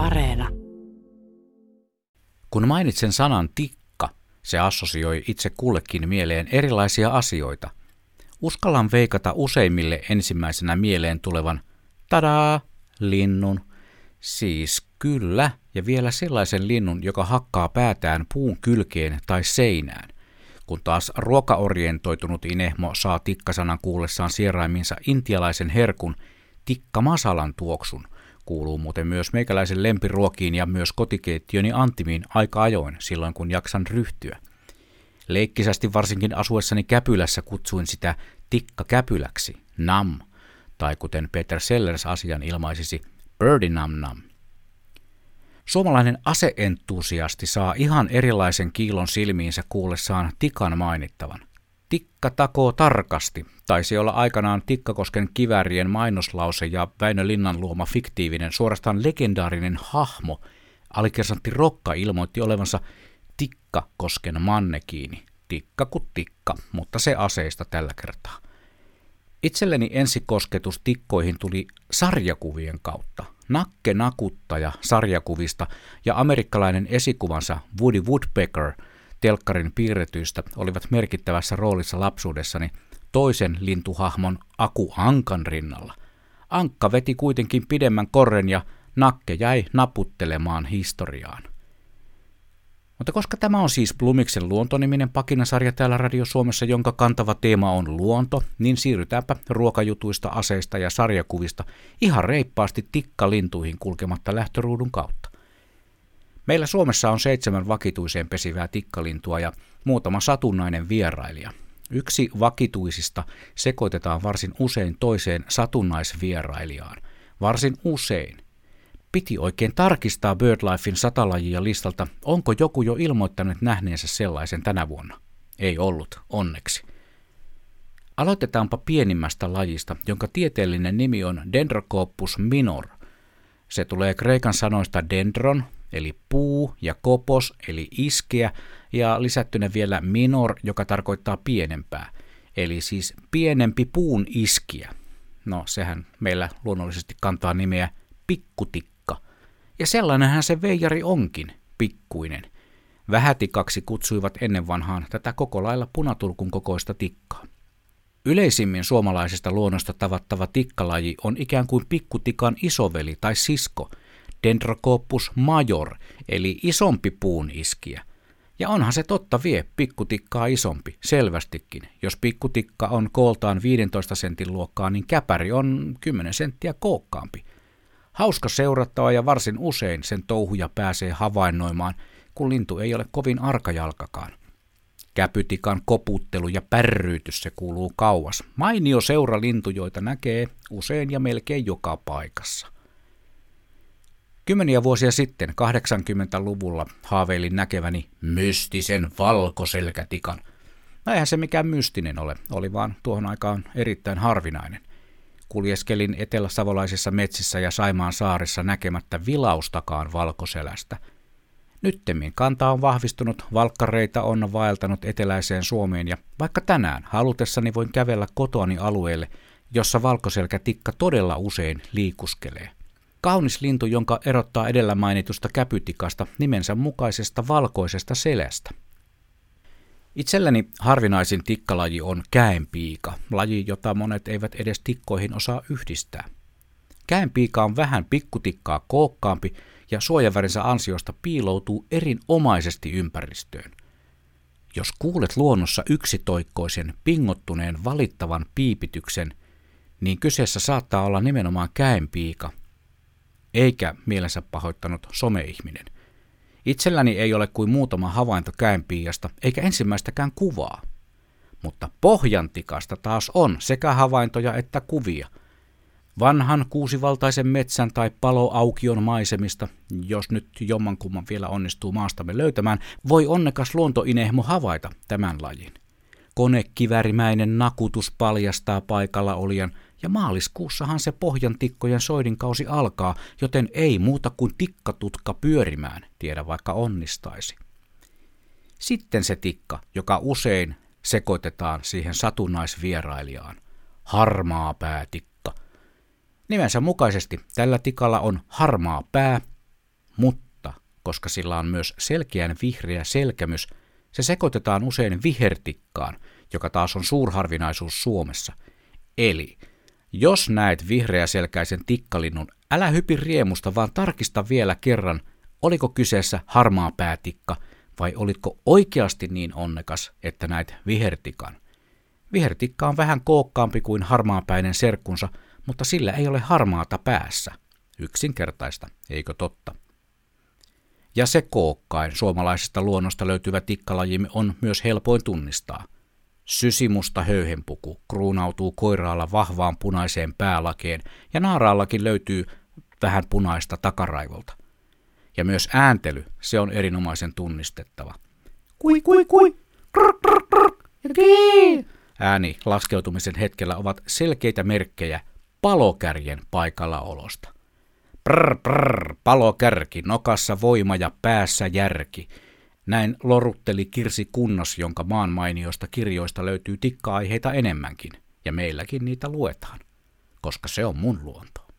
Areena. Kun mainitsen sanan tikka, se assosioi itse kullekin mieleen erilaisia asioita. Uskallan veikata useimmille ensimmäisenä mieleen tulevan tadaa, linnun. Siis kyllä, ja vielä sellaisen linnun, joka hakkaa päätään puun kylkeen tai seinään. Kun taas ruokaorientoitunut inehmo saa tikkasanan kuullessaan sieraiminsa intialaisen herkun, tikka masalan tuoksun – kuuluu muuten myös meikäläisen lempiruokiin ja myös kotikeittiöni Antimiin aika ajoin silloin kun jaksan ryhtyä. Leikkisästi varsinkin asuessani Käpylässä kutsuin sitä tikka käpyläksi, nam, tai kuten Peter Sellers asian ilmaisisi, birdi nam nam. Suomalainen aseentusiasti saa ihan erilaisen kiilon silmiinsä kuullessaan tikan mainittavan. Tikka takoo tarkasti, taisi olla aikanaan Tikkakosken kivärien mainoslause ja Väinö Linnan luoma fiktiivinen, suorastaan legendaarinen hahmo. Alikersantti Rokka ilmoitti olevansa Tikkakosken mannekiini. Tikka kuin tikka, mutta se aseista tällä kertaa. Itselleni ensikosketus tikkoihin tuli sarjakuvien kautta. Nakke nakuttaja sarjakuvista ja amerikkalainen esikuvansa Woody Woodpecker – telkkarin piirretyistä olivat merkittävässä roolissa lapsuudessani toisen lintuhahmon Aku Ankan rinnalla. Ankka veti kuitenkin pidemmän korren ja nakke jäi naputtelemaan historiaan. Mutta koska tämä on siis Blumiksen luontoniminen pakinasarja täällä Radio Suomessa, jonka kantava teema on luonto, niin siirrytäänpä ruokajutuista, aseista ja sarjakuvista ihan reippaasti tikkalintuihin kulkematta lähtöruudun kautta. Meillä Suomessa on seitsemän vakituiseen pesivää tikkalintua ja muutama satunnainen vierailija. Yksi vakituisista sekoitetaan varsin usein toiseen satunnaisvierailijaan. Varsin usein. Piti oikein tarkistaa BirdLifein satalajia listalta, onko joku jo ilmoittanut nähneensä sellaisen tänä vuonna. Ei ollut, onneksi. Aloitetaanpa pienimmästä lajista, jonka tieteellinen nimi on Dendrocoppus minor. Se tulee kreikan sanoista dendron, eli puu, ja kopos, eli iskeä, ja lisättynä vielä minor, joka tarkoittaa pienempää, eli siis pienempi puun iskiä. No, sehän meillä luonnollisesti kantaa nimeä pikkutikka. Ja sellainenhän se veijari onkin, pikkuinen. Vähätikaksi kutsuivat ennen vanhaan tätä koko lailla punatulkun kokoista tikkaa. Yleisimmin suomalaisesta luonnosta tavattava tikkalaji on ikään kuin pikkutikan isoveli tai sisko – Dendrocoppus major, eli isompi puun iskiä. Ja onhan se totta vie pikkutikkaa isompi, selvästikin. Jos pikkutikka on kooltaan 15 sentin luokkaa, niin käpäri on 10 senttiä kookkaampi. Hauska seurattava ja varsin usein sen touhuja pääsee havainnoimaan, kun lintu ei ole kovin arkajalkakaan. Käpytikan koputtelu ja pärryytys se kuuluu kauas. Mainio seura lintu, joita näkee usein ja melkein joka paikassa – Kymmeniä vuosia sitten, 80-luvulla, haaveilin näkeväni mystisen valkoselkätikan. No eihän se mikään mystinen ole, oli vaan tuohon aikaan erittäin harvinainen. Kuljeskelin eteläsavolaisissa metsissä ja Saimaan saarissa näkemättä vilaustakaan valkoselästä. Nyttemmin kanta on vahvistunut, valkkareita on vaeltanut eteläiseen Suomeen ja vaikka tänään halutessani voin kävellä kotoani alueelle, jossa valkoselkätikka todella usein liikuskelee. Kaunis lintu, jonka erottaa edellä mainitusta käpytikasta nimensä mukaisesta valkoisesta selästä. Itselläni harvinaisin tikkalaji on käenpiika, laji, jota monet eivät edes tikkoihin osaa yhdistää. Käenpiika on vähän pikkutikkaa kookkaampi ja suojavärinsä ansiosta piiloutuu erinomaisesti ympäristöön. Jos kuulet luonnossa yksitoikkoisen, pingottuneen, valittavan piipityksen, niin kyseessä saattaa olla nimenomaan käenpiika, eikä mielensä pahoittanut someihminen. Itselläni ei ole kuin muutama havainto käenpiiasta, eikä ensimmäistäkään kuvaa. Mutta pohjantikasta taas on sekä havaintoja että kuvia. Vanhan kuusivaltaisen metsän tai paloaukion maisemista, jos nyt jommankumman vielä onnistuu maastamme löytämään, voi onnekas luontoinehmo havaita tämän lajin. Konekivärimäinen nakutus paljastaa paikalla olijan ja maaliskuussahan se pohjantikkojen soidinkausi alkaa, joten ei muuta kuin tikkatutka pyörimään, tiedä vaikka onnistaisi. Sitten se tikka, joka usein sekoitetaan siihen satunnaisvierailijaan. Harmaa päätikka. Nimensä mukaisesti tällä tikalla on harmaa pää, mutta koska sillä on myös selkeän vihreä selkämys, se sekoitetaan usein vihertikkaan, joka taas on suurharvinaisuus Suomessa. Eli jos näet vihreäselkäisen tikkalinnun, älä hypi riemusta, vaan tarkista vielä kerran, oliko kyseessä harmaa päätikka vai olitko oikeasti niin onnekas, että näit vihertikan. Vihertikka on vähän kookkaampi kuin harmaapäinen serkkunsa, mutta sillä ei ole harmaata päässä. Yksinkertaista, eikö totta? Ja se kookkain suomalaisesta luonnosta löytyvä tikkalajimme on myös helpoin tunnistaa. Sysimusta höyhenpuku kruunautuu koiraalla vahvaan punaiseen päälakeen ja naaraallakin löytyy vähän punaista takaraivolta. Ja myös ääntely, se on erinomaisen tunnistettava. Kui, kui, kui, krr, krr, krr, ja kii. Ääni laskeutumisen hetkellä ovat selkeitä merkkejä palokärjen paikallaolosta. Prr, prr, palokärki, nokassa voima ja päässä järki. Näin lorutteli Kirsi Kunnos, jonka maan mainiosta kirjoista löytyy tikka-aiheita enemmänkin, ja meilläkin niitä luetaan, koska se on mun luonto.